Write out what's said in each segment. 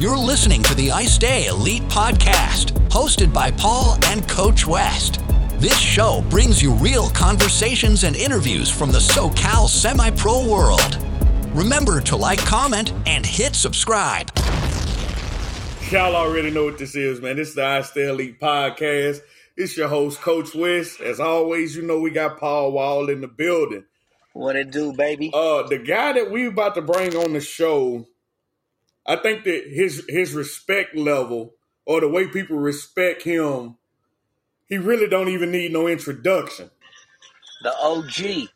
You're listening to the I Stay Elite Podcast, hosted by Paul and Coach West. This show brings you real conversations and interviews from the SoCal semi pro world. Remember to like, comment, and hit subscribe. Y'all already know what this is, man. This is the I Stay Elite Podcast. It's your host, Coach West. As always, you know we got Paul Wall in the building. What it do, baby? Uh, the guy that we about to bring on the show I think that his his respect level or the way people respect him, he really don't even need no introduction. The OG.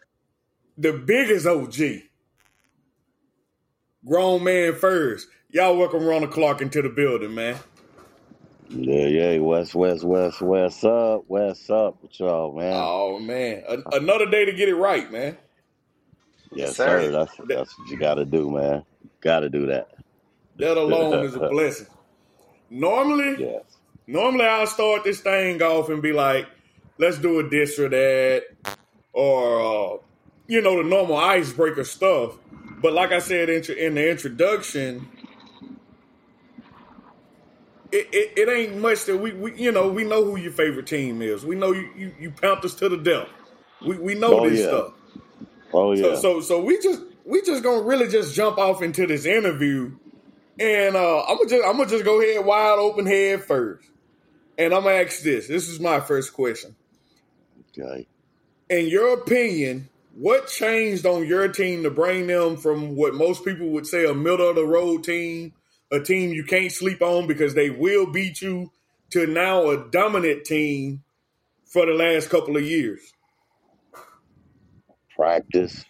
The biggest OG. Grown man first. Y'all welcome Ronald Clark into the building, man. Yeah, yeah, West, West, West, West up, West up with y'all, man. Oh man, A- another day to get it right, man. Yes, sir. sir. That's that's what you got to do, man. Got to do that. That alone is a blessing. Normally, Yes. normally I'll start this thing off and be like, let's do a this or that, or uh, you know the normal icebreaker stuff. But like I said in, in the introduction, it, it, it ain't much that we, we you know we know who your favorite team is. We know you you, you pumped us to the death. We we know Oh, this yeah. stuff. Oh yeah. So so so we just we just gonna really just jump off into this interview, and uh, I'm gonna just I'm gonna just go ahead wide open head first, and I'm gonna ask this. This is my first question. okay. In your opinion, what changed on your team to bring them from what most people would say a middle of the road team, a team you can't sleep on because they will beat you, to now a dominant team for the last couple of years? Practice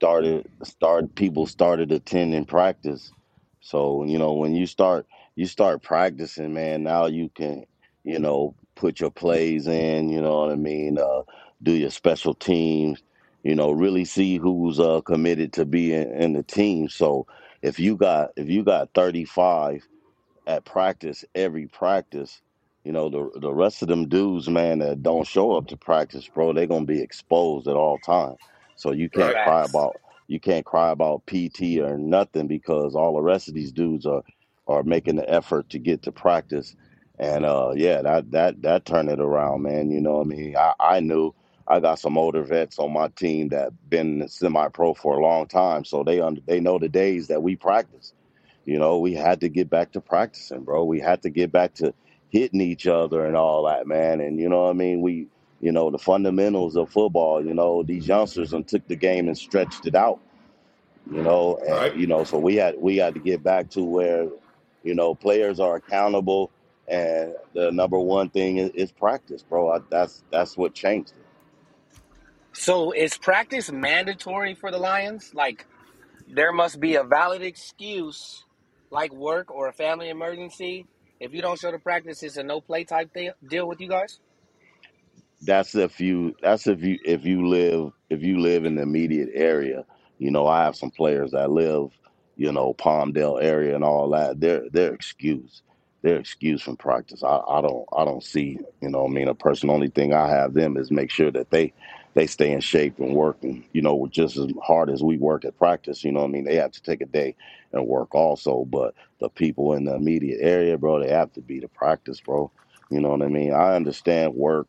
started. Started. People started attending practice. So you know when you start you start practicing, man. Now you can you know put your plays in. You know what I mean. Uh, do your special teams. You know really see who's uh, committed to being in the team. So if you got if you got 35 at practice every practice you know the the rest of them dudes man that don't show up to practice bro they're gonna be exposed at all times so you can't cry about you can't cry about pt or nothing because all the rest of these dudes are are making the effort to get to practice and uh yeah that that that turned it around man you know what i mean i i knew i got some older vets on my team that been semi pro for a long time so they under they know the days that we practice you know, we had to get back to practicing, bro. We had to get back to hitting each other and all that, man. And you know what I mean? We, you know, the fundamentals of football, you know, these youngsters and took the game and stretched it out. You know, and Right. you know, so we had we had to get back to where, you know, players are accountable and the number one thing is, is practice, bro. I, that's that's what changed it. So is practice mandatory for the Lions? Like, there must be a valid excuse, like work or a family emergency. If you don't show to practice, it's a no play type deal with you guys. That's if you that's if you if you live if you live in the immediate area. You know i have some players that live you know palmdale area and all that. They're they're excused. They're excused from practice. I, I don't i don't see you know i mean a person only thing i have them is make sure that they they stay in shape and working you know just as hard as we work at practice you know i mean? They have to take a day and work also but the people in the immediate area bro they have to be to practice bro. You know what i mean? I understand work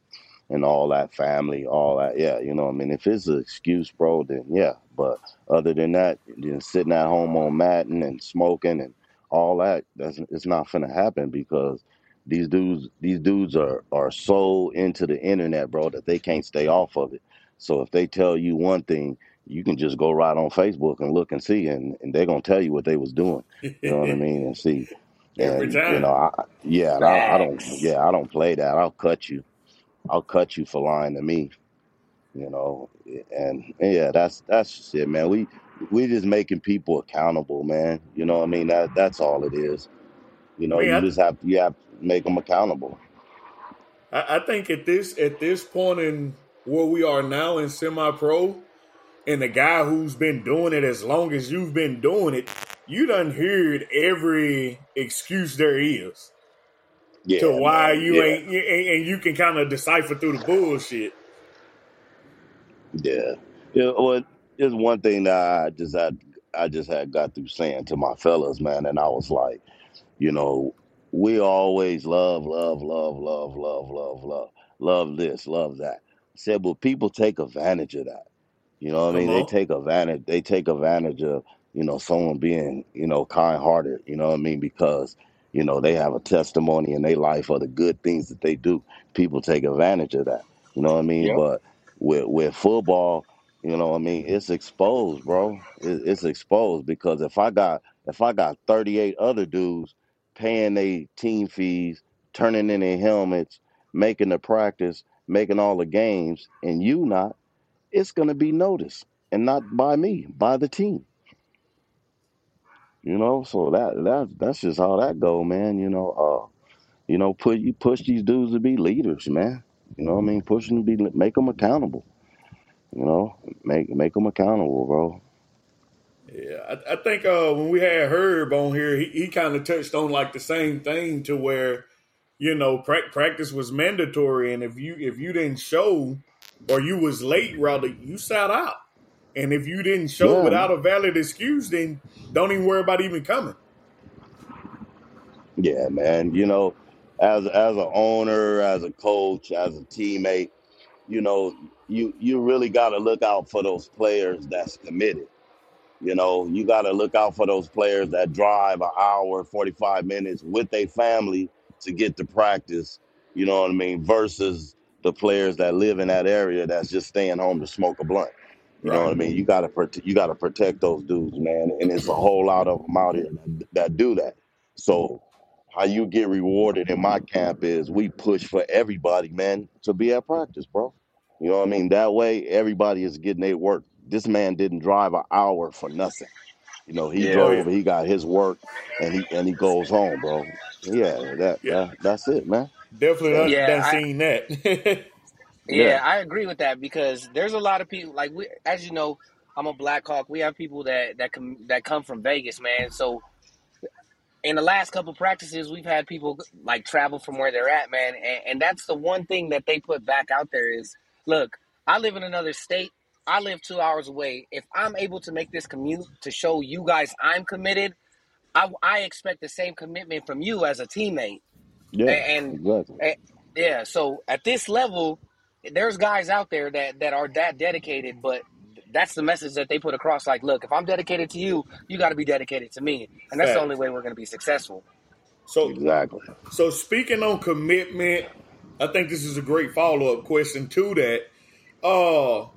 and all that family, all that. Yeah, you know, what I mean, if it's an excuse, bro, then yeah. But other than that, then sitting at home on matting and smoking and all that, that's it's not gonna happen because these dudes, these dudes are are so into the internet, bro, that they can't stay off of it. So if they tell you one thing, you can just go right on Facebook and look and see, and, and they're gonna tell you what they was doing. You know what I mean? And see, and you know, I, yeah, I, I don't, yeah, I don't play that. I'll cut you. I'll cut you for lying to me, you know. And, and yeah, that's that's just it, man. We we just making people accountable, man. You know what I mean? That that's all it is. You know, Man, you just have you have to make them accountable. I, I think at this at this point in where we are now in semi pro, and the guy who's been doing it as long as you've been doing it, you done heard every excuse there is Yeah, to why man. you yeah, ain't, and and you can kind of decipher through the bullshit. Yeah. Yeah. Well, there's one thing that I just had I just had got through saying to my fellas, man, and I was like. You know, we always love, love, love, love, love, love, love, love this, love that. I said, but people take advantage of that. You know what I mean? They take advantage. They take advantage of you know someone being you know kind hearted. You know what I mean? Because you know they have a testimony in their life of the good things that they do. People take advantage of that. You know what I mean? Yep. But with with football, you know what I mean? It's exposed, bro. It, it's exposed because if I got if I got thirty eight other dudes paying their team fees, turning in their helmets, making the practice, making all the games, and you not it's going to be noticed and not by me by the team you know? So that that that's just how that go man you know uh you know put you push these dudes to be leaders man. You know what i mean? Push them to be make them accountable. You know? Make make them accountable bro. Yeah, I, I think uh, when we had Herb on here, he, he kind of touched on like the same thing to where you know pra- practice was mandatory, and if you if you didn't show or you was late, rather you sat out, and if you didn't show yeah. without a valid excuse, then don't even worry about even coming. yeah man. You know as as an owner as a coach as a teammate you know you you really got to look out for those players that's committed. You know, you got to look out for those players that drive an hour, 45 minutes with their family to get to practice, you know what I mean, versus the players that live in that area that's just staying home to smoke a blunt. You know what I mean? You got to prote- you got to protect those dudes, man. And it's a whole lot of them out here that, that do that. So how you get rewarded in my camp is we push for everybody, man, to be at practice, bro. You know what I mean? That way everybody is getting their work. This man didn't drive an hour for nothing. You know, he Yeah. Yeah, drove, he got his work and he and he goes home, bro. Yeah, that yeah, that that's it, man. definitely Yeah. done, Yeah, done I seen that. Yeah. yeah, I agree with that because there's a lot of people like we as you know, I'm a Black Hawk. We have people that that come that come from Vegas, man. So in the last couple practices, we've had people like travel from where they're at, man, and, and that's the one thing that they put back out there is, look, I live in another state. I live two hours away. If I'm able to make this commute to show you guys I'm committed, I, I expect the same commitment from you as a teammate. Yeah, And, exactly. and yeah, so at this level, there's guys out there that that are that dedicated, but that's the message that they put across. Like, look, if I'm dedicated to you, you got to be dedicated to me, and that's the only way we're going to be successful. so Exactly. so speaking on commitment, I think this is a great follow up question to that. Uh,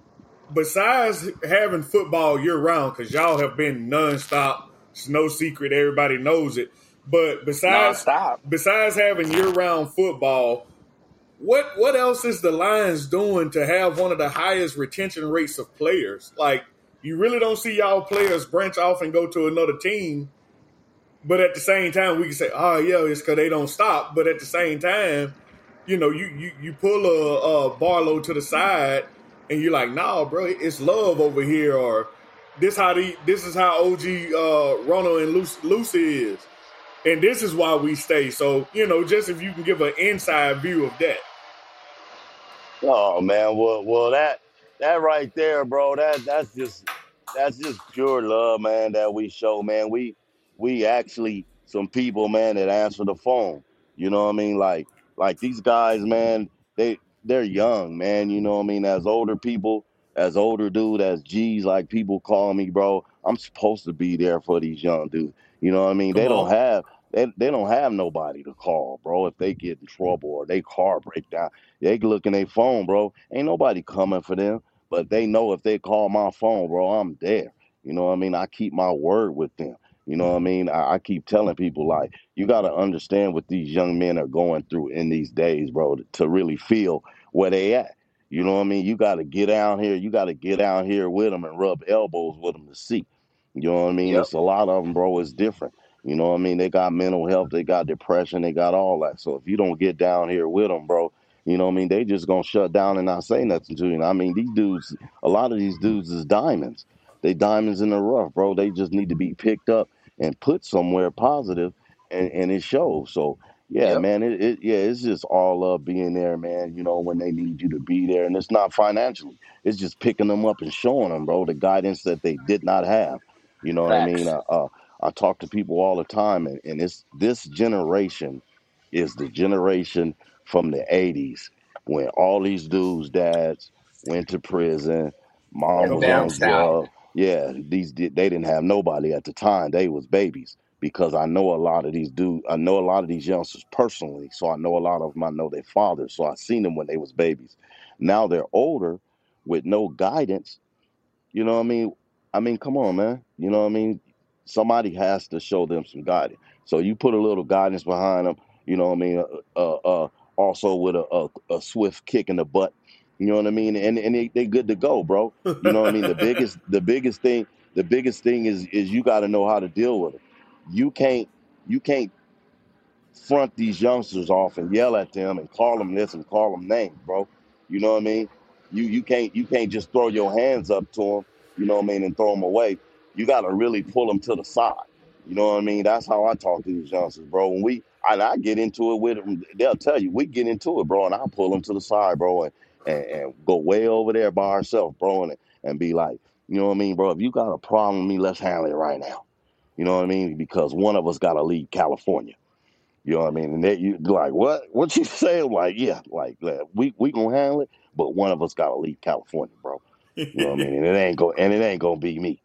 besides having football year round, because y'all have been nonstop, it's no secret, everybody knows it. But besides Non-stop. besides having year round football, what what else is the Lions doing to have one of the highest retention rates of players? Like you really don't see y'all players branch off and go to another team, but at the same time we can say, oh yeah, it's because they don't stop. But at the same time, you know, you you, you pull a, a Barlow to the side and you're like, nah, bro, it's love over here, or this how the this is how OG uh, Ronald and Lucy, Lucy is, and this is why we stay. So you know, just if you can give an inside view of that. Oh man, well well that that right there, bro, that that's just that's just pure love, man, that we show, man. We we actually some people, man, that answer the phone. You know what I mean? Like like these guys, man, they they're young, man. You know what I mean? As older people, as older dude, as G's, like people call me, bro. I'm supposed to be there for these young dudes. You know what I mean? Come They don't on, have they, they don't have nobody to call, bro, if they get in trouble or they car break down. They can look in their phone, bro. Ain't nobody coming for them, but they know if they call my phone, bro, I'm there. You know what I mean? I keep my word with them. You know what I mean? I, I keep telling people like you got to understand what these young men are going through in these days, bro, to, to really feel where they at. You know what I mean? You got to get out here. You got to get out here with them and rub elbows with them to see. You know what I mean? Yep. It's a lot of them, bro. It's different. You know what I mean? They got mental health, they got depression, they got all that. So if you don't get down here with them, bro, you know what I mean? They just gonna shut down and not say nothing to you. And I mean, these dudes, a lot of these dudes is diamonds. They diamonds in the rough, bro. They just need to be picked up and put somewhere positive, and and it shows. So yeah, Yep. man, it, it yeah, it's just all up being there, man. You know when they need you to be there, and it's not financially. It's just picking them up and showing them, bro, the guidance that they did not have. You know what I mean? Facts. I, uh, I talk to people all the time, and, and it's this generation is the generation from the '80s when all these dudes' dads went to prison, mom Went was on. down on south. drugs. Yeah, these they didn't have nobody at the time. They was babies because I know a lot of these dudes. I know a lot of these youngsters personally, so I know a lot of them. I know their fathers, so I seen them when they was babies. Now they're older with no guidance you know what I mean? I mean, come on, man. You know what I mean? Somebody has to show them some guidance. So you put a little guidance behind them. You know what I mean? Uh, uh, uh also with a, a, a swift kick in the butt. You know what I mean? And and they, they good to go, bro. You know what I mean? The biggest the biggest thing the biggest thing is is you got to know how to deal with it. You can't you can't front these youngsters off and yell at them and call them this and call them names, bro. You know what I mean? You you can't you can't just throw your hands up to them, you know what I mean, and throw them away. You got to really pull them to the side. You know what I mean? That's how I talk to these youngsters, bro. When we I get into it with them, they'll tell you we get into it, bro, and I pull them to the side, bro, and, and, and go way over there by ourselves, bro, and, and be like, you know what I mean, bro? If you got a problem with me, let's handle it right now. You know what I mean? Because one of us got to leave California. You know what I mean? And that you like what? What you say? Like, yeah, like we we gonna handle it, but one of us gotta leave California, bro. You know what I mean? And it ain't go and it ain't gonna be me.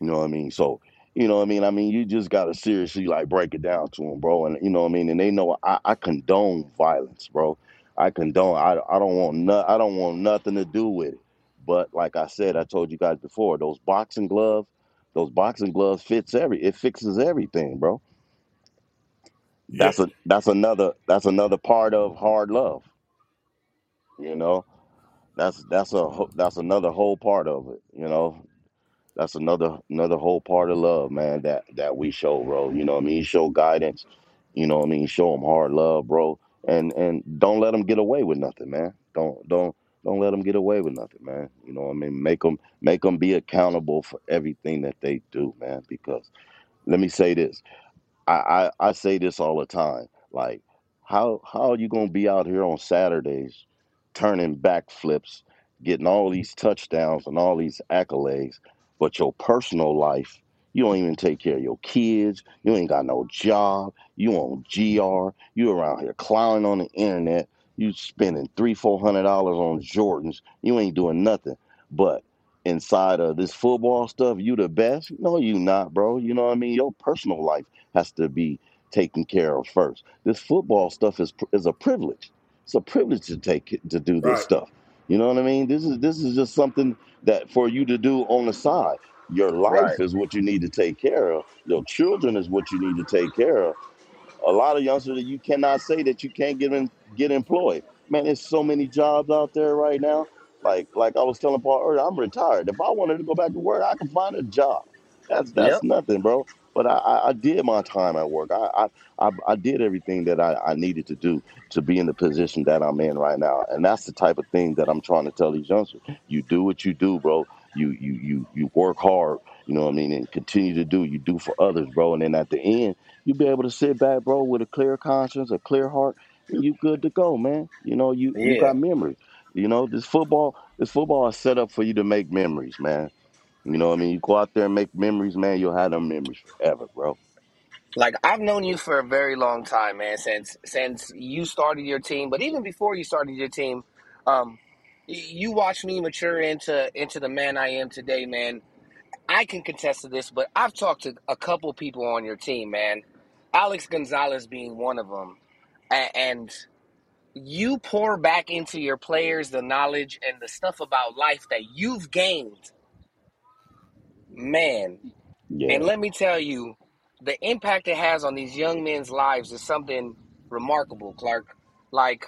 You know what I mean? So you know what I mean? I mean, you just gotta seriously like break it down to them, bro. And you know what I mean? And they know I, I condone violence, bro. I condone. I I don't want no, I don't want nothing to do with it. But like I said, I told you guys before, those boxing gloves, those boxing gloves fits every. It fixes everything, bro yeah. that's a that's another that's another part of hard love you know that's that's a that's another whole part of it you know that's another another whole part of love man that that we show bro. You know what i mean? Show guidance. You know what i mean? Show them hard love bro. And and don't let them get away with nothing man. Don't don't don't let them get away with nothing man. You know what i mean? Make them make them be accountable for everything that they do man. Because let me say this. I, I I say this all the time. Like, how how are you gonna be out here on Saturdays, turning backflips, getting all these touchdowns and all these accolades, but your personal life, you don't even take care of your kids. You ain't got no job. You on GR. You around here clowning on the internet. You spending three four hundred dollars on Jordans. You ain't doing nothing. But inside of this football stuff, you the best. No, you not, bro. You know what I mean? Your personal life has to be taken care of first. This football stuff is is a privilege. It's a privilege to take to do this right. stuff. You know what I mean? This is this is just something that for you to do on the side. Your Right. life is what you need to take care of. Your children is what you need to take care of a lot of youngsters that you cannot say that you can't get in, get employed. Man, there's so many jobs out there right now. Like like I was telling Paul earlier, I'm retired. If I wanted to go back to work, I can find a job. That's that's Yep. nothing, bro. But I, I, did my time at work. I, I I did everything that I, I needed to do to be in the position that I'm in right now. And that's the type of thing that I'm trying to tell these youngsters. You do what you do, bro. You you you you work hard, you know what I mean, and continue to do. You do for others, bro. And then at the end you'll be able to sit back, bro, with a clear conscience, a clear heart, and you good to go, man. You know, you you got memories. You know, this football, this football is set up for you to make memories, man. You know what I mean? You go out there and make memories, man, you'll have them memories forever, bro. Like I've known you for a very long time, man. Since since you started your team, but even before you started your team, um, you watched me mature into into the man I am today, man. I can contest to this, but I've talked to a couple people on your team, man. Alex Gonzalez being one of them, and you pour back into your players the knowledge and the stuff about life that you've gained, man. And let me tell you, the impact it has on these young men's lives is something remarkable, Clark. Like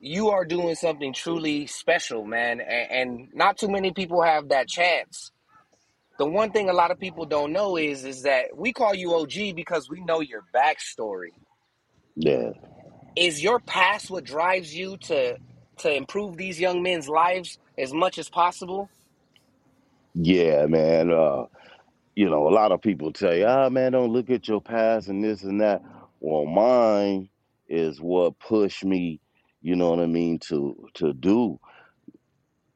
you are doing something truly special, man, and, and not too many people have that chance. The one thing a lot of people don't know is is that we call you OG because we know your backstory. Yeah. Is your past what drives you to to improve these young men's lives as much as possible? Yeah, man. Uh, you know, a lot of people tell you, ah man, don't look at your past and this and that. Well, mine is what pushed me, you know what I mean, to to do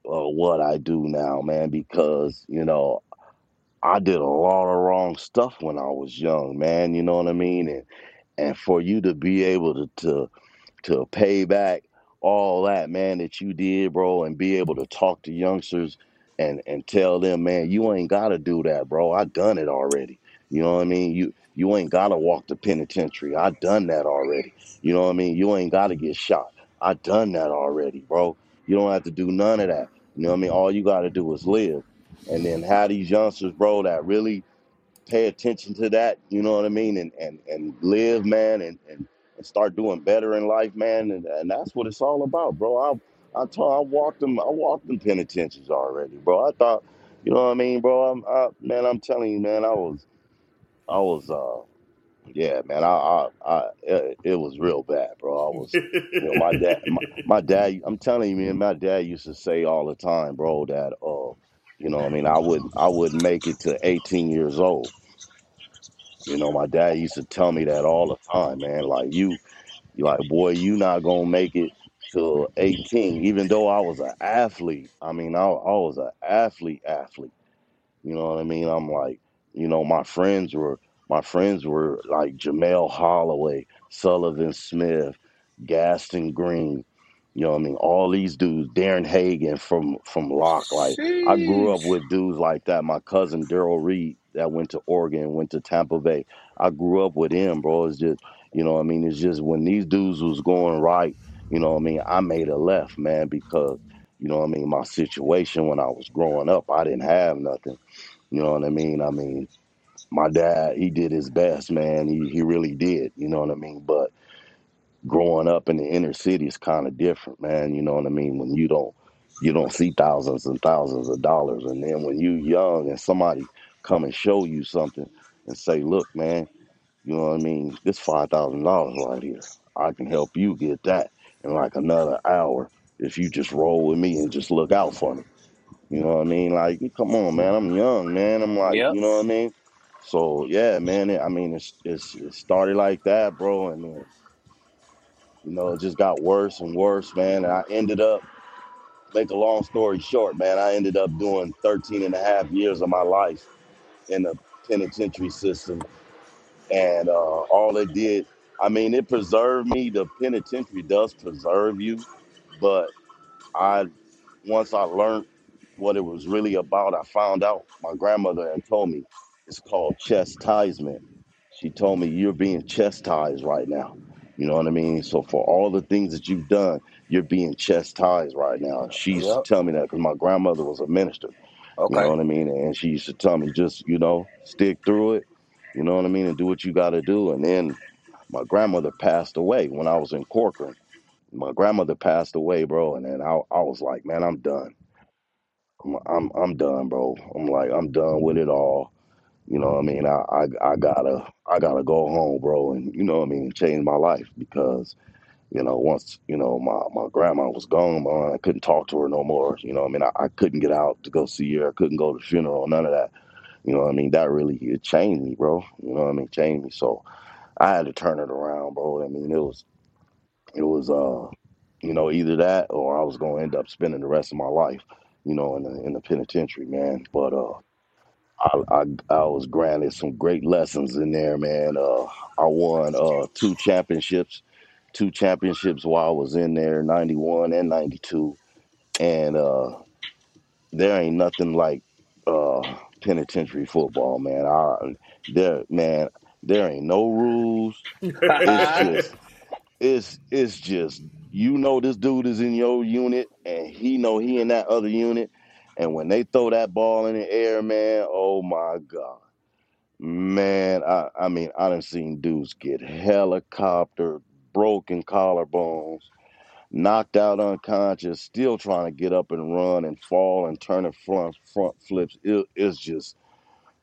uh, what I do now, man, because, you know, I did a lot of wrong stuff when I was young, man. You know what I mean? And and for you to be able to to to pay back all that man that you did bro and be able to talk to youngsters and and tell them man you ain't gotta do that bro. I done it already. You know what i mean? You you ain't gotta walk the penitentiary. I done that already. You know what i mean? You ain't gotta get shot. I done that already bro. You don't have to do none of that. You know what i mean? All you gotta do is live. And then have these youngsters bro that really pay attention to that, you know what I mean, and and and live, man, and and, and start doing better in life, man, and, and that's what it's all about, bro. I told I walked them I walked them penitentiaries already, bro. I thought, you know what I mean, bro. I'm I, man, I'm telling you, man, I was I was uh yeah, man, I I, I it, it was real bad, bro. I was you know, my dad my, my dad I'm telling you, man, my dad used to say all the time, bro, that uh you know what I mean, I would I wouldn't make it to 18 years old you know, my dad used to tell me that all the time, man. Like you, you like, boy, you not gonna make it to 18. Even though I was an athlete, I mean, I, I was an athlete, athlete. You know what I mean? I'm like, you know, my friends were my friends were like Jamel Holloway, Sullivan Smith, Gaston Green. You know what I mean? All these dudes, Darren Hagan from from Locke. Like I grew up with dudes like that. My cousin Daryl Reed that went to Oregon, went to Tampa Bay. I grew up with him, bro. It's just you know what I mean? It's just when these dudes was going right, you know what I mean, I made a left, man, because you know what I mean, my situation when I was growing up, I didn't have nothing. You know what I mean? I mean, my dad, he did his best, man. He he really did. You know what I mean? But growing up in the inner city is kind of different, man. You know what I mean? When you don't you don't see thousands and thousands of dollars, and then when you young and somebody come and show you something and say, "Look, man, you know what I mean? This five thousand dollars right here, I can help you get that in like another hour if you just roll with me and just look out for me." You know what I mean? Like, come on, man. I'm young, man. I'm like, Yep. you know what I mean? So yeah, man. It, I mean, it's, it's it started like that, bro, and then you know it just got worse and worse, man. And I ended up, make a long story short, man. I ended up doing 13 and a half years of my life in the penitentiary system, and uh, all it did, I mean, it preserved me. The penitentiary does preserve you, but I once I learned what it was really about, I found out my grandmother had told me it's called chastisement. She told me you're being chastised right now. You know what I mean? So for all the things that you've done, you're being chastised right now. And she used to Yep. tell me that because my grandmother was a minister. You know Okay. what I mean? And she used to tell me just, you know, stick through it. You know what I mean? And do what you got to do. And then my grandmother passed away when I was in Corcoran my grandmother passed away, bro, and then I, I was like, man, I'm done. I'm, I'm I'm done, bro. I'm like, I'm done with it all. You know what I mean? I, I I gotta I gotta go home, bro, and you know what I mean, change my life because you know once you know my my grandma was gone, man, I couldn't talk to her no more. You know what I mean? I, I couldn't get out to go see her. I couldn't go to the funeral, none of that. You know what I mean? That really it changed me, bro. You know what I mean? Changed me. So I had to turn it around, bro. I mean, it was it was uh you know either that or I was to end up spending the rest of my life you know in the in the penitentiary man. But uh I, I I was granted some great lessons in there man. Uh I won uh two championships two championships while I was in there 91 and 92 and uh there ain't nothing like uh penitentiary football man. I there man there ain't no rules. It's just it's it's just you know this dude is in your unit and he know he in that other unit. And when they throw that ball in the air man oh my god. Man i i mean i done seen dudes get helicopter broken collarbones knocked out unconscious still trying to get up and run and fall and turn and front front flips. It, it's just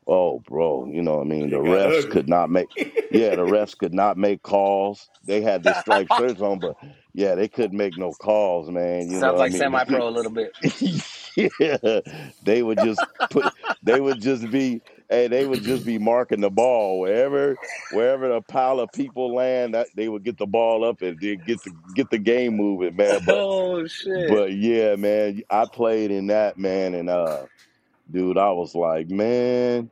Oh, bro, you know what I mean? The it got refs ugly. could not make, yeah, the refs could not make calls. They had this striped shirts on, but yeah, they couldn't make no calls, man. You know Sounds what I like mean? semi-pro a little bit. yeah, they would just put, they would just be, hey, they would just be marking the ball wherever, wherever the pile of people land. That they would get the ball up and then get the get the game moving, man. But Oh shit. but yeah, man, I played in that man, and uh dude, I was like, man,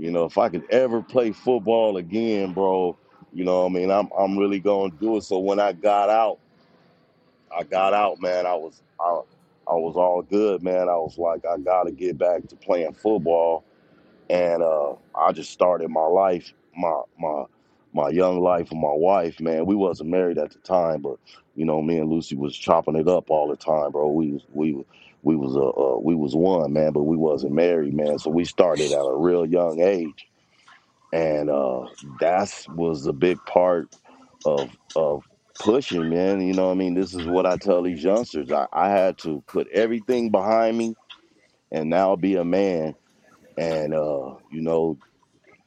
you know, if I could ever play football again, bro, you know, what I mean, I'm I'm really gonna do it. So when I got out, I got out, man. I was I, I was all good, man. I was like, I gotta get back to playing football and uh, I just started my life, my my my young life with my wife. Man, we wasn't married at the time, but you know, me and Lucy was chopping it up all the time, bro. We was we we was uh, uh we was one man, but we wasn't married, man. So we started at a real young age, and uh, that was a big part of of pushing, man. You know, what I mean, this is what I tell these youngsters. I, I had to put everything behind me, and now be a man and uh, you know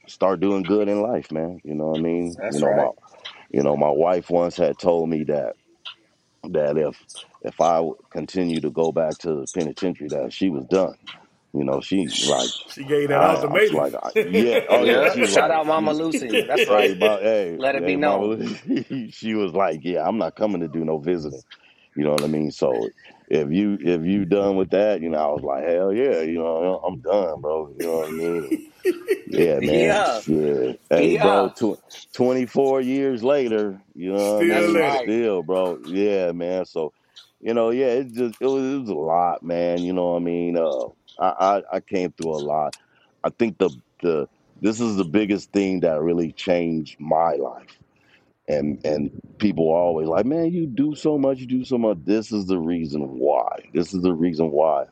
start doing good in life, man. You know what I mean? You That's know my you know my wife once had told me that that if if I would continue to go back to the penitentiary, that she was done. You know, she like She gave that I, I was ultimatum. like, I, yeah, oh yeah, Yeah. Shout like, out Mama Lucy. That's right. my, hey, Let it be known. mama, she was like, yeah, I'm not coming to do no visiting. You know what I mean? So if you if you done with that, you know, I was like, hell yeah, you know, I'm done, bro. You know what I mean? Yeah, man. Yeah. Shit. Hey, bro, tw- 24 years later, you know what I Still That's mean? at right. Still, bro. Yeah, man. So, you know, yeah, it just it was, it was a lot, man. You know what I mean? Uh I, I I came through a lot. I think the the this is the biggest thing that really changed my life. And and people are always like, "Man, you do so much, you do so much." This is the reason why. This is the reason why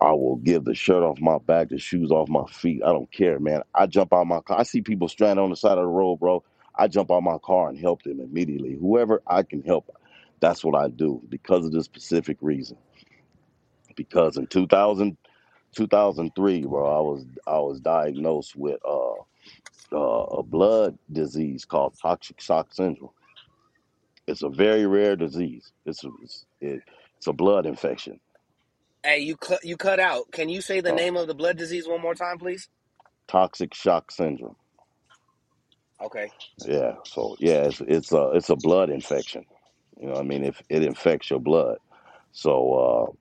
I will give the shirt off my back, the shoes off my feet. I don't care, man. I jump out my car. I see people stranded on the side of the road, bro. I jump out my car and help them immediately. Whoever I can help, that's what I do because of this specific reason. Because in 2000, 2003, bro, I was I was diagnosed with uh, uh, a blood disease called toxic shock syndrome. It's a very rare disease. It's a, it's, it, it's a blood infection. Hey, you cut you cut out. Can you say the Uh, name of the blood disease one more time, please? toxic shock syndrome. Okay. Yeah. So yeah, it's it's a it's a blood infection. You know, what I mean, if it infects your blood, so uh,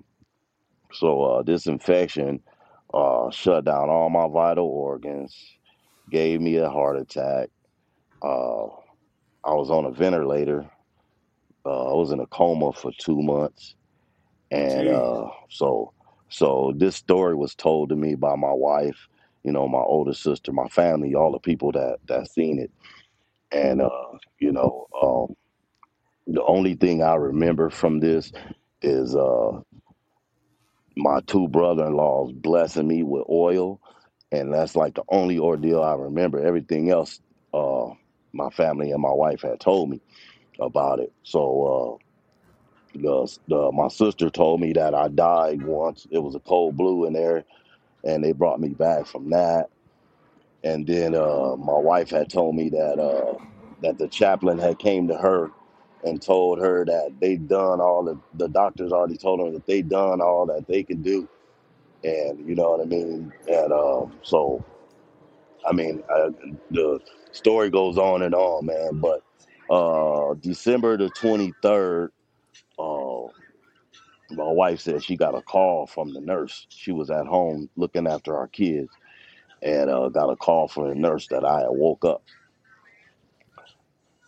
so uh, this infection uh, shut down all my vital organs, gave me a heart attack. Uh, I was on a ventilator. Uh, I was in a coma for two months, and uh, so so this story was told to me by my wife, you know, my older sister, my family, all the people that that seen it, and uh, you know. Um, The only thing I remember from this is uh, my two brother-in-laws blessing me with oil, and that's like the only ordeal I remember. Everything else, uh, my family and my wife had told me about it. So uh, the, the my sister told me that I died once. It was a cold blue in there, and they brought me back from that. and then uh, my wife had told me that uh, that the chaplain had came to her and told her that they done all the the doctors already told her that they done all that they could do, and you know what I mean. And um, so I mean uh, the story goes on and on, man. But uh, December the twenty third. Uh, my wife said she got a call from the nurse. She was at home looking after our kids, and uh, got a call from the nurse that I had woke up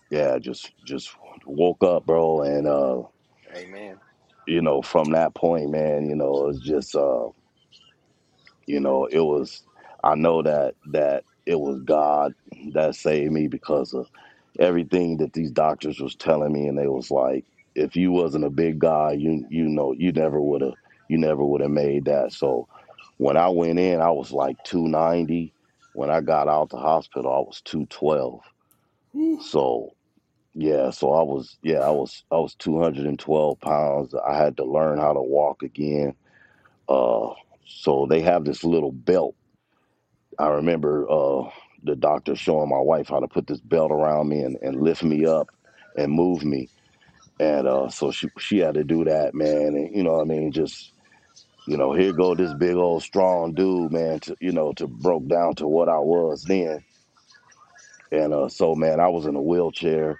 yeah, just just woke up, bro, and uh, Amen. you know, from that point, man, you know, it was just uh, you know, it was I know that that it was God that saved me because of everything that these doctors was telling me and they was like, if you wasn't a big guy, you you know, you never would have you never would have made that. So when I went in, I was like 290. When I got out the hospital, I was 212. So Yeah, so I was yeah, I was I was 212 pounds. I had to learn how to walk again. Uh so they have this little belt. I remember uh the doctor showing my wife how to put this belt around me and, and lift me up and move me. And uh so she she had to do that, man. And you know what I mean, just you know, here go this big old strong dude, man, to you know, to broke down to what I was then. And uh so man, I was in a wheelchair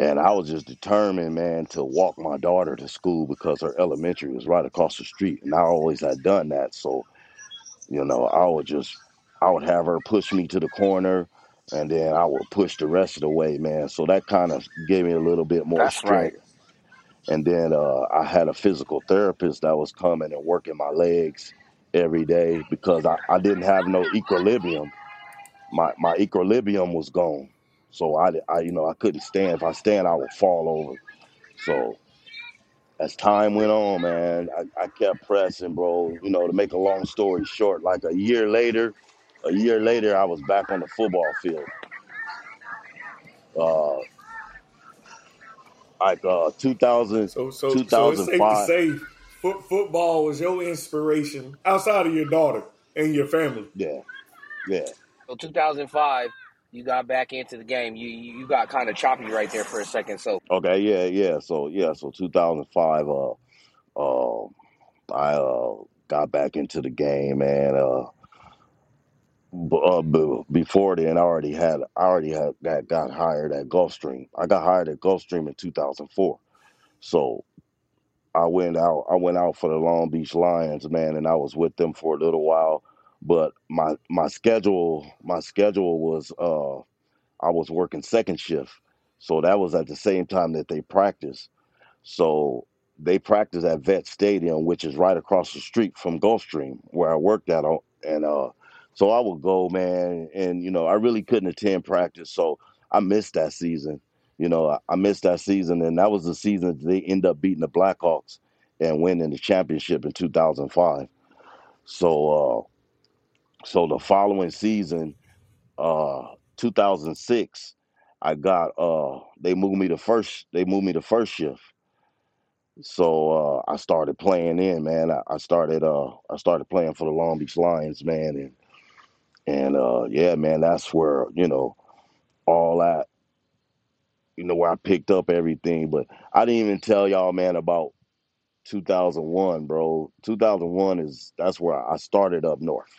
And I was just determined, man, to walk my daughter to school because her elementary was right across the street. And I always had done that. So, you know, I would just, I would have her push me to the corner and then I would push the rest of the way, man. So that kind of gave me a little bit more That's right. strength. And then uh, I had a physical therapist that was coming and working my legs every day because I, I didn't have no equilibrium. My, my equilibrium was gone. So I, I, you know, I couldn't stand. If I stand, I would fall over. So as time went on, man, I, I kept pressing, bro. You know, to make a long story short, like a year later, a year later, I was back on the football field. Uh, like uh, 2000, So so so it's safe to say foot, football was your inspiration outside of your daughter and your family. Yeah, yeah. So 2005, you got back into the game. You you got kind of choppy right there for a second. So Okay, yeah, yeah. So yeah, so 2005. Uh, uh, I uh got back into the game, and Uh, b- uh b- before then, I already had, I already had got, got hired at Gulfstream. I got hired at Gulfstream in 2004. So I went out, I went out for the Long Beach Lions, man, and I was with them for a little while. But my my schedule, my schedule was uh I was working second shift. So that was at the same time that they practiced. So they practice at Vet Stadium, which is right across the street from Gulfstream, where I worked at. And uh, so I would go, man, and you know, I really couldn't attend practice, so I missed that season. You know, I, I missed that season, and that was the season they end up beating the Blackhawks and winning the championship in 2005. So, uh, so the following season, uh, 2006, I got uh, they moved me to first. They moved me to first shift so uh, I started playing in, man. I, I started uh I started playing for the Long Beach Lions, man, and and uh yeah, man, that's where, you know, all that, you know, where I picked up everything. But I didn't even tell y'all, man, about 2001, bro. 2001 is that's where I started up north.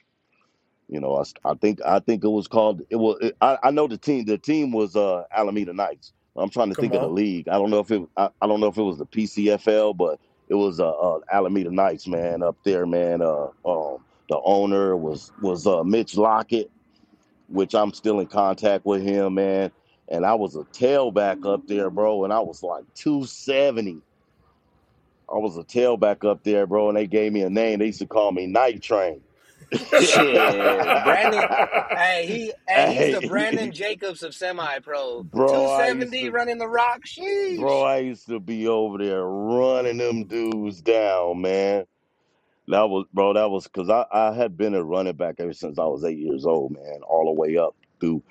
You know, I, I think I think it was called it was it, I, I know the team the team was uh Alameda Knights. I'm trying to Come think of the on. league. I don't know if it I, I don't know if it was the PCFL, but it was uh, uh Alameda Knights, man, up there, man. Uh um the owner was was uh Mitch Lockett, which I'm still in contact with him, man. And I was a tailback up there, bro, and I was like 270. I was a tailback up there, bro, and they gave me a name. They used to call me Night Train. Brandon. Hey, he hey he's the Brandon Jacobs of semi-pro. bro, 270 to, running the rock. bro, I used to be over there running them dudes down, man. That was, bro, that was because I, I had been a running back ever since I was eight years old, man, all the way up through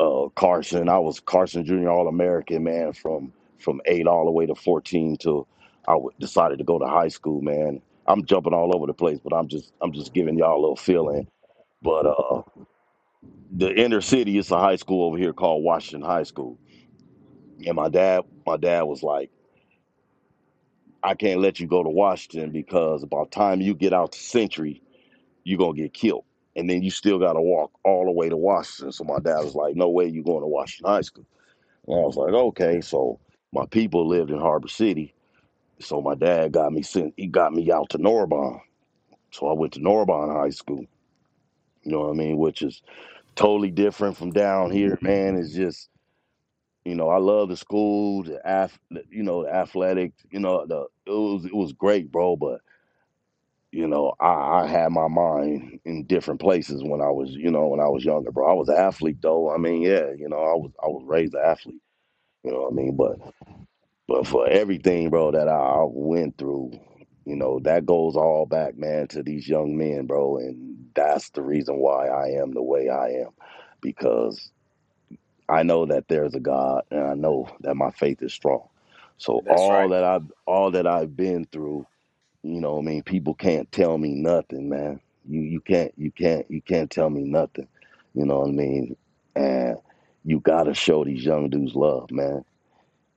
uh, Carson. I was Carson Junior All American, man, from from eight all the way to fourteen till I w- decided to go to high school, man. I'm jumping all over the place, but I'm just I'm just giving y'all a little feeling. But uh, the inner city is a high school over here called Washington High School, and my dad my dad was like, I can't let you go to Washington because by the time you get out to Century, you're gonna get killed. And then you still gotta walk all the way to Washington. So my dad was like, No way you're going to Washington High School. And I was like, Okay. So my people lived in Harbor City. So my dad got me sent he got me out to Narbonne. So I went to Narbonne High School. You know what I mean? Which is totally different from down here, man. It's just you know, I love the school, the ath, you know, the athletic, you know, the it was it was great, bro. But you know, I, I had my mind in different places when I was, you know, when I was younger, bro. I was an athlete though. I mean, yeah, you know, I was I was raised an athlete. You know what I mean? But but for everything, bro, that I went through, you know, that goes all back, man, to these young men, bro, and that's the reason why I am the way I am, because I know that there's a God, and I know that my faith is strong. So That's all right. that I've all that I've been through you know, I mean, people can't tell me nothing, man. You you can't you can't you can't tell me nothing. You know what I mean? And you gotta show these young dudes love, man.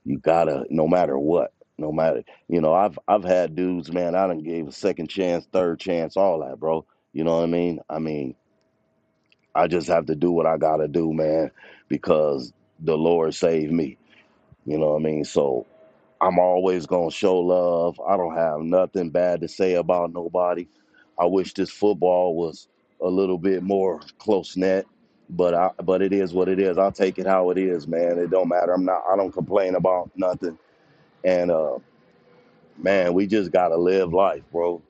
You gotta, no matter what, no matter. You know, I've I've had dudes, man. I done gave a second chance, third chance, all that, bro. You know what I mean? I mean, I just have to do what I gotta do, man, because the Lord saved me. You know what I mean? So I'm always gonna show love. I don't have nothing bad to say about nobody. I wish this football was a little bit more close net, but I but it is what it is. I'll take it how it is, man. It don't matter. I'm not I don't complain about nothing. And uh man, we just gotta live life, bro.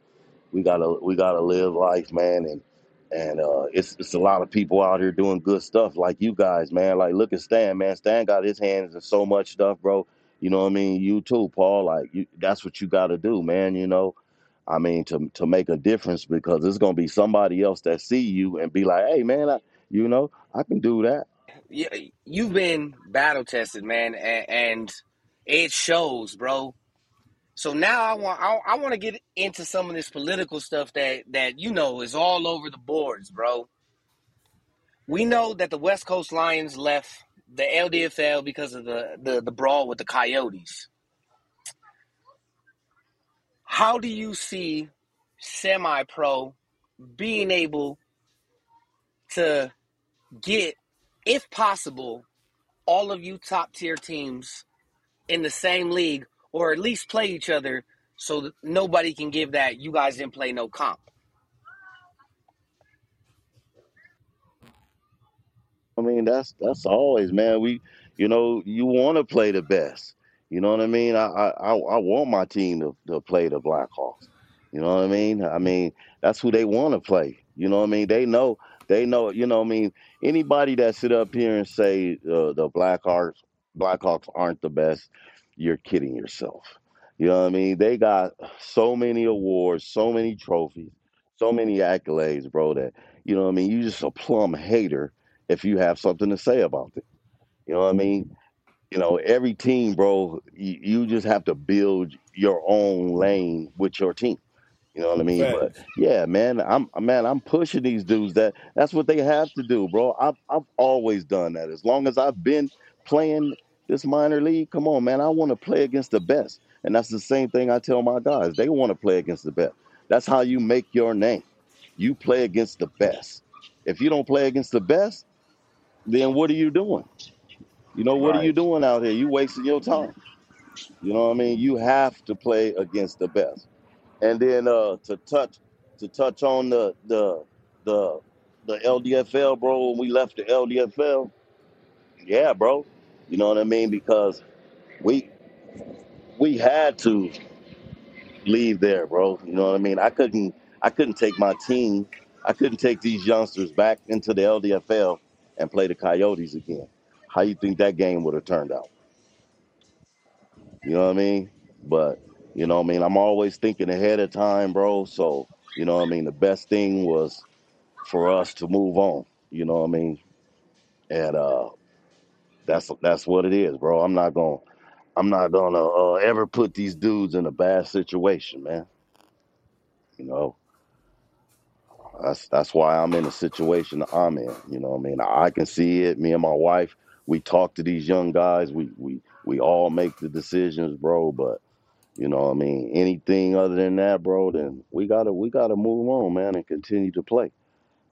We gotta we gotta live life, man, and and uh, it's it's a lot of people out here doing good stuff like you guys, man. Like look at Stan, man. Stan got his hands in so much stuff, bro. You know what I mean? You too, Paul. Like you, that's what you got to do, man. You know, I mean to to make a difference because there's gonna be somebody else that see you and be like, hey, man, I, you know, I can do that. Yeah, you've been battle tested, man, and, and it shows, bro. So now I want I, I want to get into some of this political stuff that that you know is all over the boards, bro. We know that the West Coast Lions left the LDFL because of the the, the brawl with the Coyotes. How do you see semi pro being able to get, if possible, all of you top tier teams in the same league or at least play each other so nobody can give that you guys didn't play no comp? I mean, that's that's always, man. We, you know, you want to play the best. You know what I mean? I I I I want my team to, to play the Blackhawks. You know what I mean? I mean, that's who they want to play. You know what I mean? They know they know. You know what I mean? Anybody that sit up here and say uh, the Blackhawks Blackhawks aren't the best, you're kidding yourself. You know what I mean? They got so many awards, so many trophies, so many accolades, bro. That you know what I mean? You just a plum hater if you have something to say about it. You know what I mean? You know, every team, bro, you, you just have to build your own lane with your team. You know what I mean? But yeah, man, I'm man, I'm pushing these dudes. That that's what they have to do, bro. I've I've always done that. As long as I've been playing this minor league, come on, man, I want to play against the best, and that's the same thing I tell my guys. They want to play against the best. That's how you make your name. You play against the best. If you don't play against the best, then what are you doing? You know, what are you doing out here? You wasting your time. You know what I mean? You have to play against the best. And then uh to touch to touch on the the the the LDFL, bro, when we left the LDFL, yeah, bro. You know what I mean? Because we we had to leave there, bro. You know what I mean? I couldn't I couldn't take my team, I couldn't take these youngsters back into the LDFL and play the Coyotes again. How you think that game would have turned out? You know what I mean? But you know what I mean, I'm always thinking ahead of time, bro. So, you know what I mean, the best thing was for us to move on. You know what I mean? And uh that's that's what it is, bro. I'm not going to I'm not gonna uh, ever put these dudes in a bad situation, man. You know, that's that's why I'm in the situation that I'm in. You know, what I mean, I can see it. Me and my wife, we talk to these young guys. We we we all make the decisions, bro. But you know, what I mean, anything other than that, bro, then we gotta we gotta move on, man, and continue to play.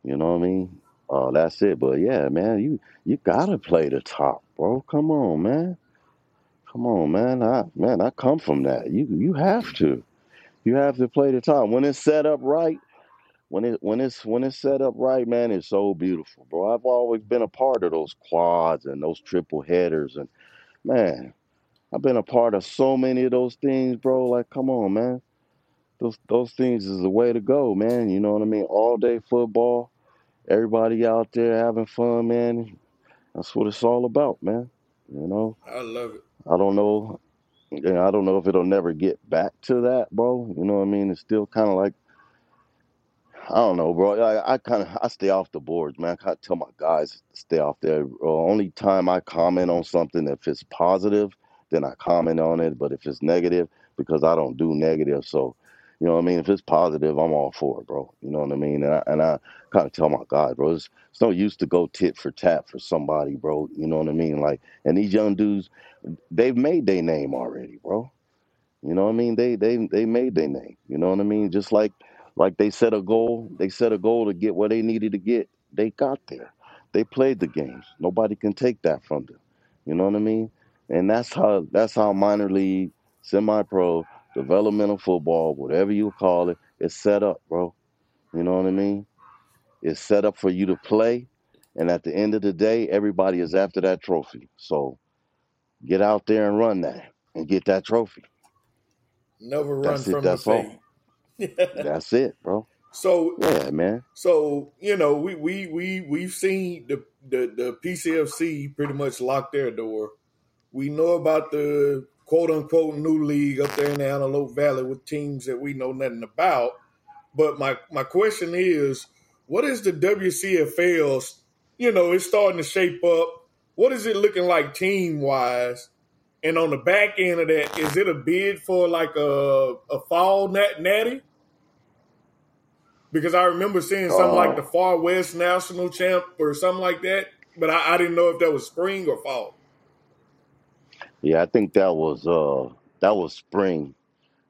You know what I mean? Uh, that's it. But yeah, man, you you gotta play the top, bro. Come on, man. Come on, man. I man, I come from that. You you have to. You have to play the top. When it's set up right, when it when it's when it's set up right, man, it's so beautiful, bro. I've always been a part of those quads and those triple headers and man, I've been a part of so many of those things, bro. Like, come on, man. Those those things is the way to go, man. You know what I mean? All day football, everybody out there having fun, man. That's what it's all about, man. You know, I love it. I don't know. yeah, I don't know if it'll never get back to that, bro. You know what I mean? It's still kind of like I don't know, bro. I, I kind of I stay off the boards, man. I kind of tell my guys to stay off there. Uh, only time I comment on something if it's positive, then I comment on it. But if it's negative, because I don't do negative, so you know what I mean. If it's positive, I'm all for it, bro. You know what I mean. And I, and I kind of tell my guys, bro, it's, it's no use to go tit for tat for somebody, bro. You know what I mean? Like, and these young dudes, they've made their name already, bro you know what I mean? They they they made their name. You know what I mean? Just like like they set a goal, they set a goal to get where they needed to get. They got there. They played the games. Nobody can take that from them. You know what I mean? And that's how that's how minor league, semi-pro, developmental football, whatever you call it, is set up, bro. You know what I mean? It's set up for you to play, and at the end of the day, everybody is after that trophy. So get out there and run that and get that trophy. Never run That's it. from the That's all. fade. That's it, bro. so Yeah, man. so you know we we we we've seen the the the PCFC pretty much lock their door. We know about the quote unquote new league up there in the Antelope Valley with teams that we know nothing about. But my my question is, what is the WCFL's? You know, it's starting to shape up. What is it looking like team wise? And on the back end of that, is it a bid for like a a fall nat natty? Because I remember seeing something like the Uh, Far West National Champ or something like that, but I, I didn't know if that was spring or fall. Yeah, I think that was uh that was spring.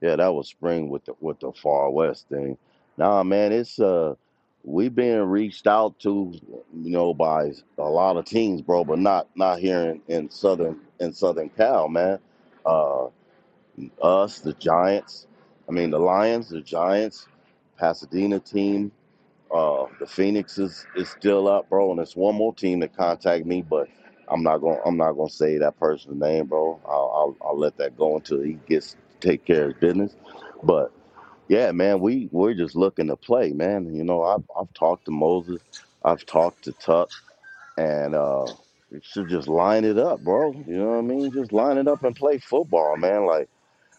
Yeah, that was spring with the with the Far West thing. Nah, man, it's uh we being reached out to, you know, by a lot of teams, bro, but not not here in, in southern in Southern Cal, man. Uh us, the Giants, I mean the Lions, the Giants, Pasadena team, uh the Phoenix is, is still up, bro, and it's one more team that contact me, but I'm not gonna I'm not gonna say that person's name, bro. I'll I'll, I'll let that go until he gets to take care of his business. But yeah, man, we we're just looking to play, man. You know, I've I've talked to Moses, I've talked to Tuck, and uh, we should just line it up, bro. You know what I mean? Just line it up and play football, man. Like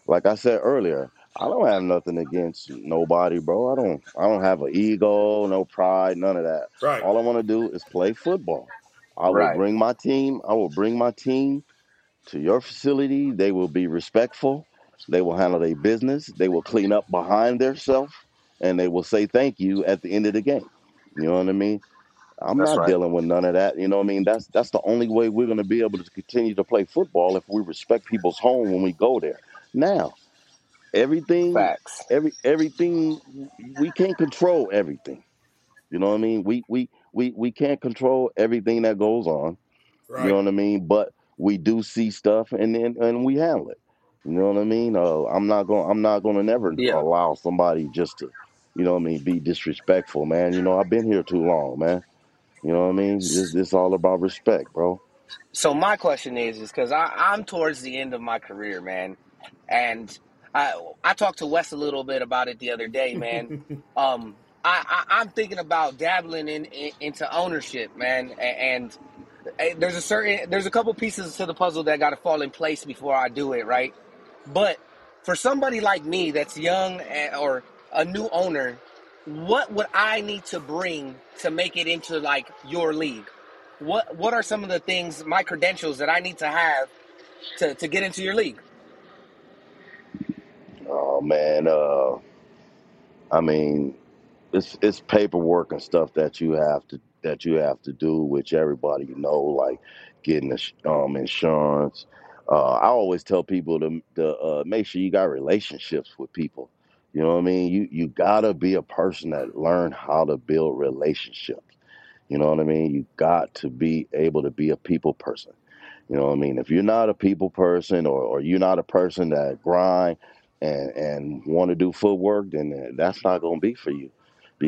like I said earlier, I don't have nothing against nobody, bro. I don't I don't have an ego, no pride, none of that. Right. All I want to do is play football. I will Right. bring my team. I will bring my team to your facility. They will be respectful. They will handle their business. They will clean up behind themselves, and they will say thank you at the end of the game. You know what I mean? I'm That's not right. dealing with none of that. You know what I mean? That's that's the only way we're going to be able to continue to play football if we respect people's home when we go there. Now, everything, Facts. every everything, we can't control everything. You know what I mean? We we we we can't control everything that goes on. You know what I mean? But we do see stuff and and, and we handle it. You know what I mean? Uh, I'm not going. I'm not going to never Yeah. allow somebody just to, you know what I mean, be disrespectful, man. You know, I've been here too long, man. You know what I mean? This this all about respect, bro. So my question is, is because I'm towards the end of my career, man, and I I talked to Wes a little bit about it the other day, man. Um, I, I I'm thinking about dabbling in, in into ownership, man, and, and there's a certain there's a couple pieces to the puzzle that got to fall in place before I do it, right? But for somebody like me that's young and, or a new owner, what would I need to bring to make it into like your league? What what are some of the things, my credentials that I need to have to, to get into your league? Oh man, uh, I mean, it's it's paperwork and stuff that you have to that you have to do, which everybody you know, like getting the um insurance. Uh, I always tell people to to uh, make sure you got relationships with people. You know what I mean? You you gotta be a person that learn how to build relationships. You know what I mean? You got to be able to be a people person. You know what I mean? If you're not a people person or, or you're not a person that grind and and want to do footwork, then that's not gonna be for you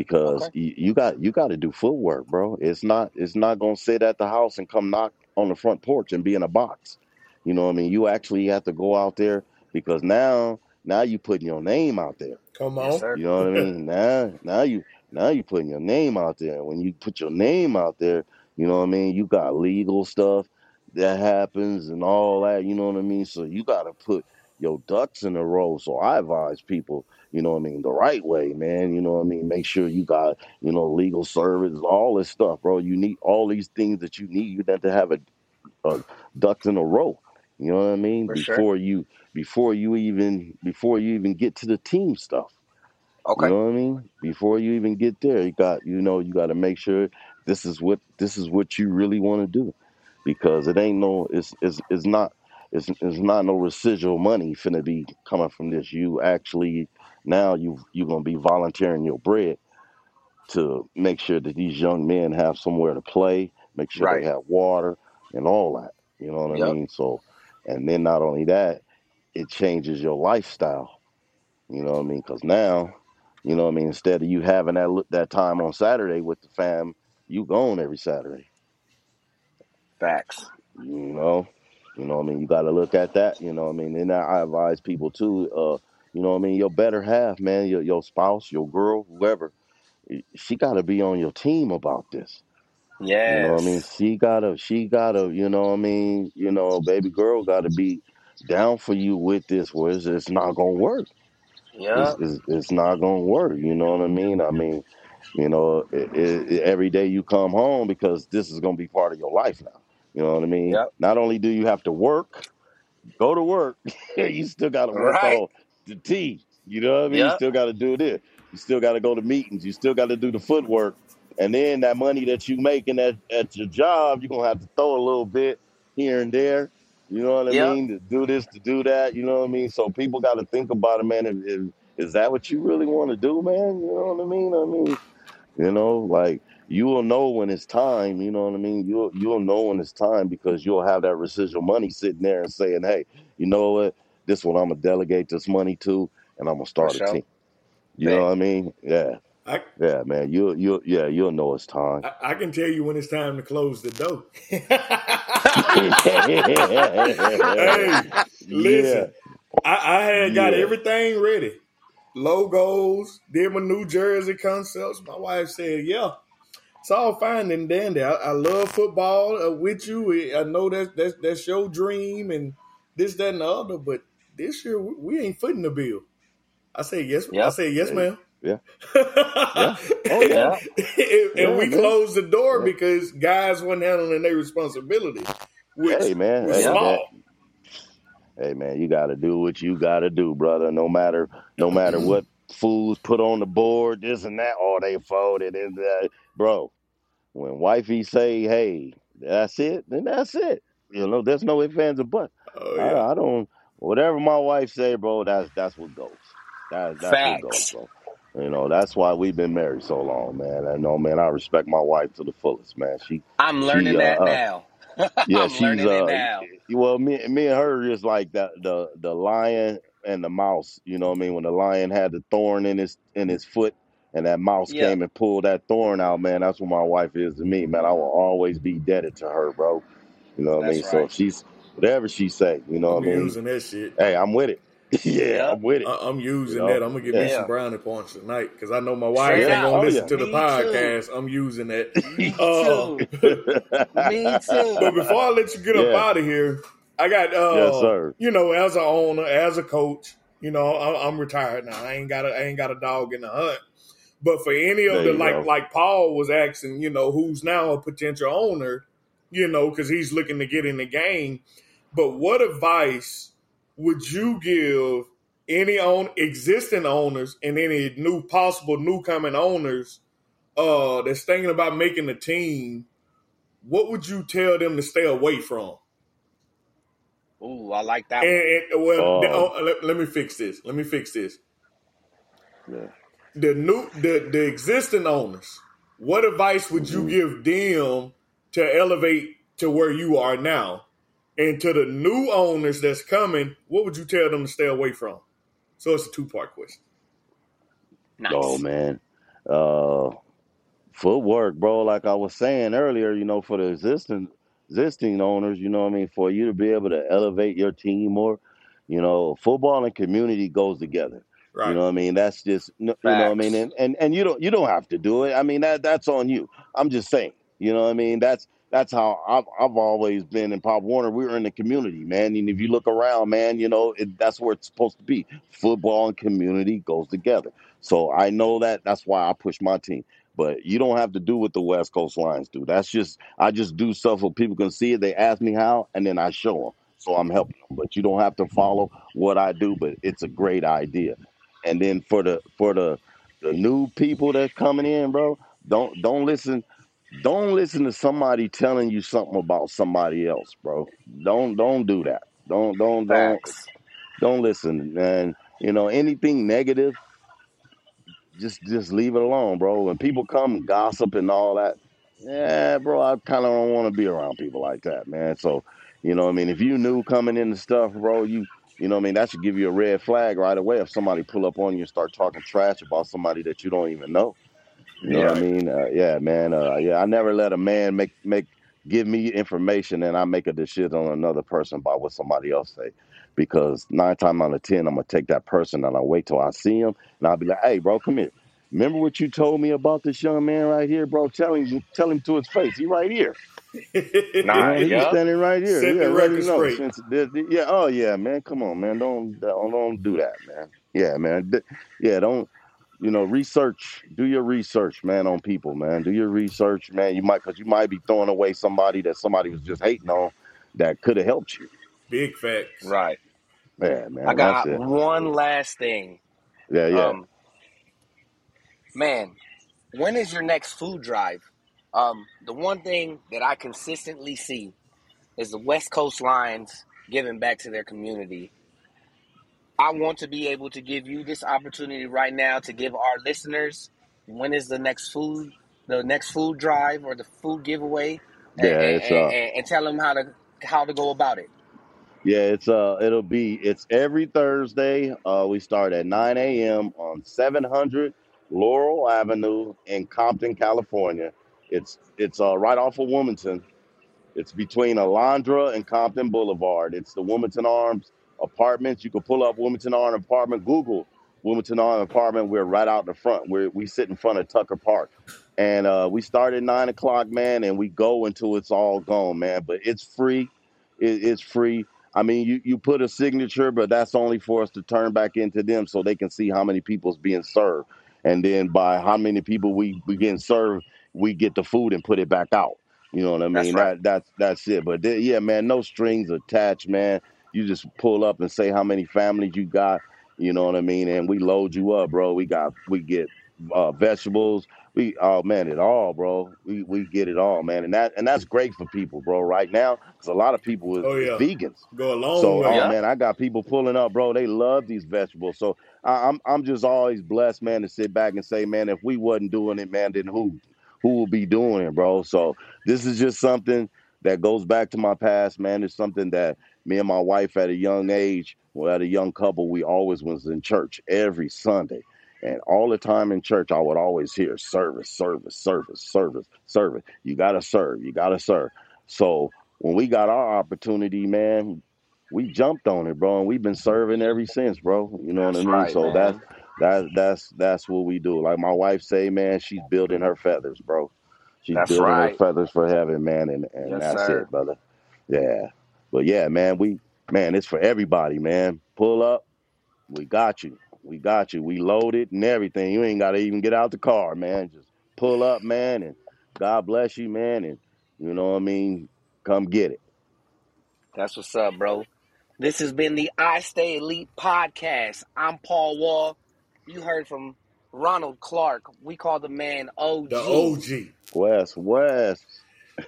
Okay. because you, you got you got to do footwork, bro. It's not it's not gonna sit at the house and come knock on the front porch and be in a box. You know what I mean? You actually have to go out there because now now you putting your name out there. Come Yes, on. sir. You know what I mean? Now, now you, now you putting your name out there. When you put your name out there, you know what I mean. You got legal stuff that happens and all that. You know what I mean. So you got to put your ducks in a row. So I advise people, you know what I mean, the right way, man. You know what I mean. Make sure you got, you know, legal service, all this stuff, bro. You need all these things that you need. You have to have a, a ducks in a row. You know what I mean? For sure. Before you, before you even, before you even get to the team stuff. Okay. You know what I mean? Before you even get there, you got you know you got to make sure this is what this is what you really want to do, because it ain't no it's it's it's not it's it's not no residual money finna be coming from this. You actually now you you gonna be volunteering your bread to make sure that these young men have somewhere to play, make sure they have water and all that. You know what I mean? So And then not only that, it changes your lifestyle. You know what I mean? Because now, you know what I mean. Instead of you having that that time on Saturday with the fam, you gone every Saturday. Facts. You know, you know what I mean. You got to look at that. You know what I mean. And I advise people too. Uh, you know what I mean. Your better half, man. Your your spouse, your girl, whoever. She got to be on your team about this. Yeah. You know what I mean? Yes. She gotta, she gotta, you know what I mean? You know, baby girl gotta be down for you with this, where it's, it's not gonna work. It's, it's, it's not gonna work. You know what I mean? I mean, you know, it, it, every day you come home because this is gonna be part of your life now. You know what I mean? Yep. Not only do you have to work, go to work, you still gotta work Right. on the T. You know what I mean? You still gotta do this. You still gotta go to meetings. You still gotta do the footwork. And then that money that you making at, at your job, you're gonna have to throw a little bit here and there. You know what I Yep. mean? To do this, to do that. You know what I mean? So people got to think about it, man. If, if, is that what you really want to do, man? You know what I mean? I mean, you know, like you will know when it's time. You know what I mean? You'll you'll know when it's time because you'll have that residual money sitting there and saying, "Hey, you know what? This one I'm gonna delegate this money to, and I'm gonna For start a sure. team." You know what I mean? Yeah, I, yeah, man. You'll you'll yeah, you'll know it's time. I I can tell you when it's time to close the door. hey, yeah, listen, I, I had got yeah. everything ready. Logos, did my New Jersey concepts. My wife said, "Yeah, it's all fine and dandy. I, I love football uh, with you. I know that that's that's your dream and this, that, and the other. But this year we, we ain't footing the bill." I say "Yes." I say "Yes, ma'am." Yeah. Yeah. Oh yeah. And Yeah, we man. closed the door Yeah. because guys weren't handling their responsibility, which Hey man, was hey Yep. man, small. hey man, you got to do what you got to do, brother. No matter, no matter what fools put on the board, this and that, or they folded and that, bro. When wifey say, "Hey, that's it," then that's it. You know, there's no ifs ands or buts. Oh yeah. I, I don't. Whatever my wife say, bro, that's that's what goes. That that's what goes, Facts. bro. You know, that's why we've been married so long, man. I know, man. I respect my wife to the fullest, man. She I'm learning uh, that uh now. yeah, I'm she's uh now. well me me and her is like the the the lion and the mouse, you know what I mean? When the lion had the thorn in his in his foot and that mouse Yep. came and pulled that thorn out, man, that's what my wife is to me, man. I will always be indebted to her, bro. You know what I mean? So right. if she's whatever she say, you know I'm what I mean? using that shit. Hey, I'm with it. yeah, Yep. I'm with it. I- I'm You using know? that. I'm gonna give me some brownie points tonight because I know my wife Straight ain't gonna Oh listen yeah. to the Me too. podcast. I'm using that. Me Uh, too. Me but before I let you get up out of here, I got Yes, uh, sir. you know, as a owner, as a coach, you know, I- I'm retired now. I ain't got a, I ain't got a dog in the hunt. But for any of There the like, go. like Paul was asking, you know, who's now a potential owner, you know, because he's looking to get in the game. But what advice would you give any own existing owners and any new possible new coming owners uh that's thinking about making a team? What would you tell them to stay away from? Ooh, I like that And, one. and well, the, Um, oh, let, let me fix this. Let me fix this. yeah. The new, the the existing owners. What advice would you hmm give them to elevate to where you are now? And to the new owners that's coming, what would you tell them to stay away from? So it's a two part question. Oh Nice. man. Uh footwork, bro. Like I was saying earlier, you know, for the existing existing owners, you know what I mean, for you to be able to elevate your team more, you know, football and community goes together. You know what I mean? That's just you know what I mean, and, and and you don't you don't have to do it. I mean that that's on you. I'm just saying. You know what I mean? That's that's how I've I've always been in Pop Warner. We were in the community, man. And if you look around, man, you know it, that's where it's supposed to be. Football and community goes together. So I know that. That's why I push my team. But you don't have to do what the West Coast Lions do. That's just I just do stuff where people can see it. They ask me how, and then I show them. So I'm helping them. But you don't have to follow what I do. But it's a great idea. And then for the for the the new people that's coming in, bro, don't don't listen don't listen to somebody telling you something about somebody else, bro. Don't don't do that. Don't don't don't Facts. don't listen. And you know anything negative just just leave it alone, bro. When people come gossip and all that, yeah, bro, I kind of don't want to be around people like that, man. So You know what I mean? If you knew coming into stuff, bro, you you know what I mean, that should give you a red flag right away if somebody pull up on you and start talking trash about somebody that you don't even know. You know Yeah. what I mean? Uh, yeah, man. Uh, yeah, I never let a man make make give me information and I make a decision on another person by what somebody else say, because nine times out of ten, I'm gonna take that person and I wait till I see him and I'll be like, hey, bro, come here. Remember what you told me about this young man right here, bro? Tell him, tell him to his face. He right here. You Nah, know, he yeah. standing right here. Set yeah, the record know. straight. Since the, the- yeah, oh yeah, man, come on, man, don't don't, don't do that, man. Yeah, man, D- yeah, don't you know research. Do your research, man, on people, man. Do your research, man. You might because you might be throwing away somebody that somebody was just hating on that could have helped you. Big facts. Right. Yeah, man, I got one last thing. Yeah, yeah. Um, man, when is your next food drive? Um, the one thing that I consistently see is the West Coast Lions giving back to their community. I want to be able to give you this opportunity right now to give our listeners when is the next food, the next food drive or the food giveaway, Yeah, and, it's uh and, and tell them how to how to go about it. Yeah, it's uh, it'll be it's every Thursday. Uh, we start at 9 a.m. on 700 Laurel Avenue in Compton, California. It's it's uh right off of Wilmington. It's between Alondra and Compton Boulevard. It's the Wilmington Arms Apartments. You can pull up Wilmington Arms Apartment. Google Wilmington Arms Apartment. We're right out the front. We're we sit in front of Tucker Park, and uh, we start at nine o'clock, man, and we go until it's all gone, man. But it's free. It, it's free. I mean, you, you put a signature, but that's only for us to turn back into them so they can see how many people's being served. And then by how many people we, we getting served, we get the food and put it back out. You know what I That's mean? right. That that's that's it. But th- yeah, man, no strings attached, man. You just pull up and say how many families you got. You know what I mean? And we load you up, bro. We got we get uh, vegetables. We oh man, it all, bro. We we get it all, man. And that and that's great for people, bro. Right now, because a lot of people is, Oh yeah. vegans. Go along. long So, way. oh Yeah. man, I got people pulling up, bro. They love these vegetables. So I, I'm I'm just always blessed, man, to sit back and say, man, if we wasn't doing it, man, then who who will be doing it, bro? So this is just something that goes back to my past, man. It's something that me and my wife at a young age, well, at a young couple, we always was in church every Sunday. And all the time in church, I would always hear service, service, service, service, service. You gotta serve, you gotta serve. So when we got our opportunity, man, we jumped on it, bro, and we've been serving ever since, bro. You know what I mean? right, So that's man. that that's that's what we do. Like my wife say, man, she's building her feathers, bro. She's That's building her feathers for heaven, man, and and Yes, that's sir. it, brother. Yeah, but yeah, man, we man, it's for everybody, man. Pull up, we got you, we got you. We loaded and everything. You ain't got to even get out the car, man. Just pull up, man, and God bless you, man, and you know what I mean. Come get it. That's what's up, bro. This has been the I Stay Elite podcast. I'm Paul Wall. You heard from Ronald Clark. We call the man OG. The OG. West, West.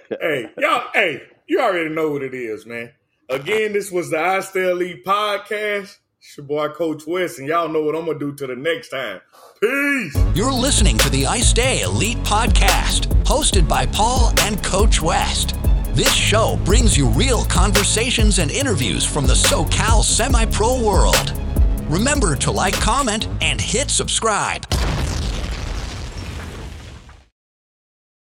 hey, y'all, hey, you already know what it is, man. Again, this was the I Stay Elite podcast. It's your boy Coach West, and y'all know what I'm gonna do till the next time. Peace. You're listening to the I Stay Elite podcast, hosted by Paul and Coach West. This show brings you real conversations and interviews from the SoCal semi pro world. Remember to like, comment, and hit subscribe.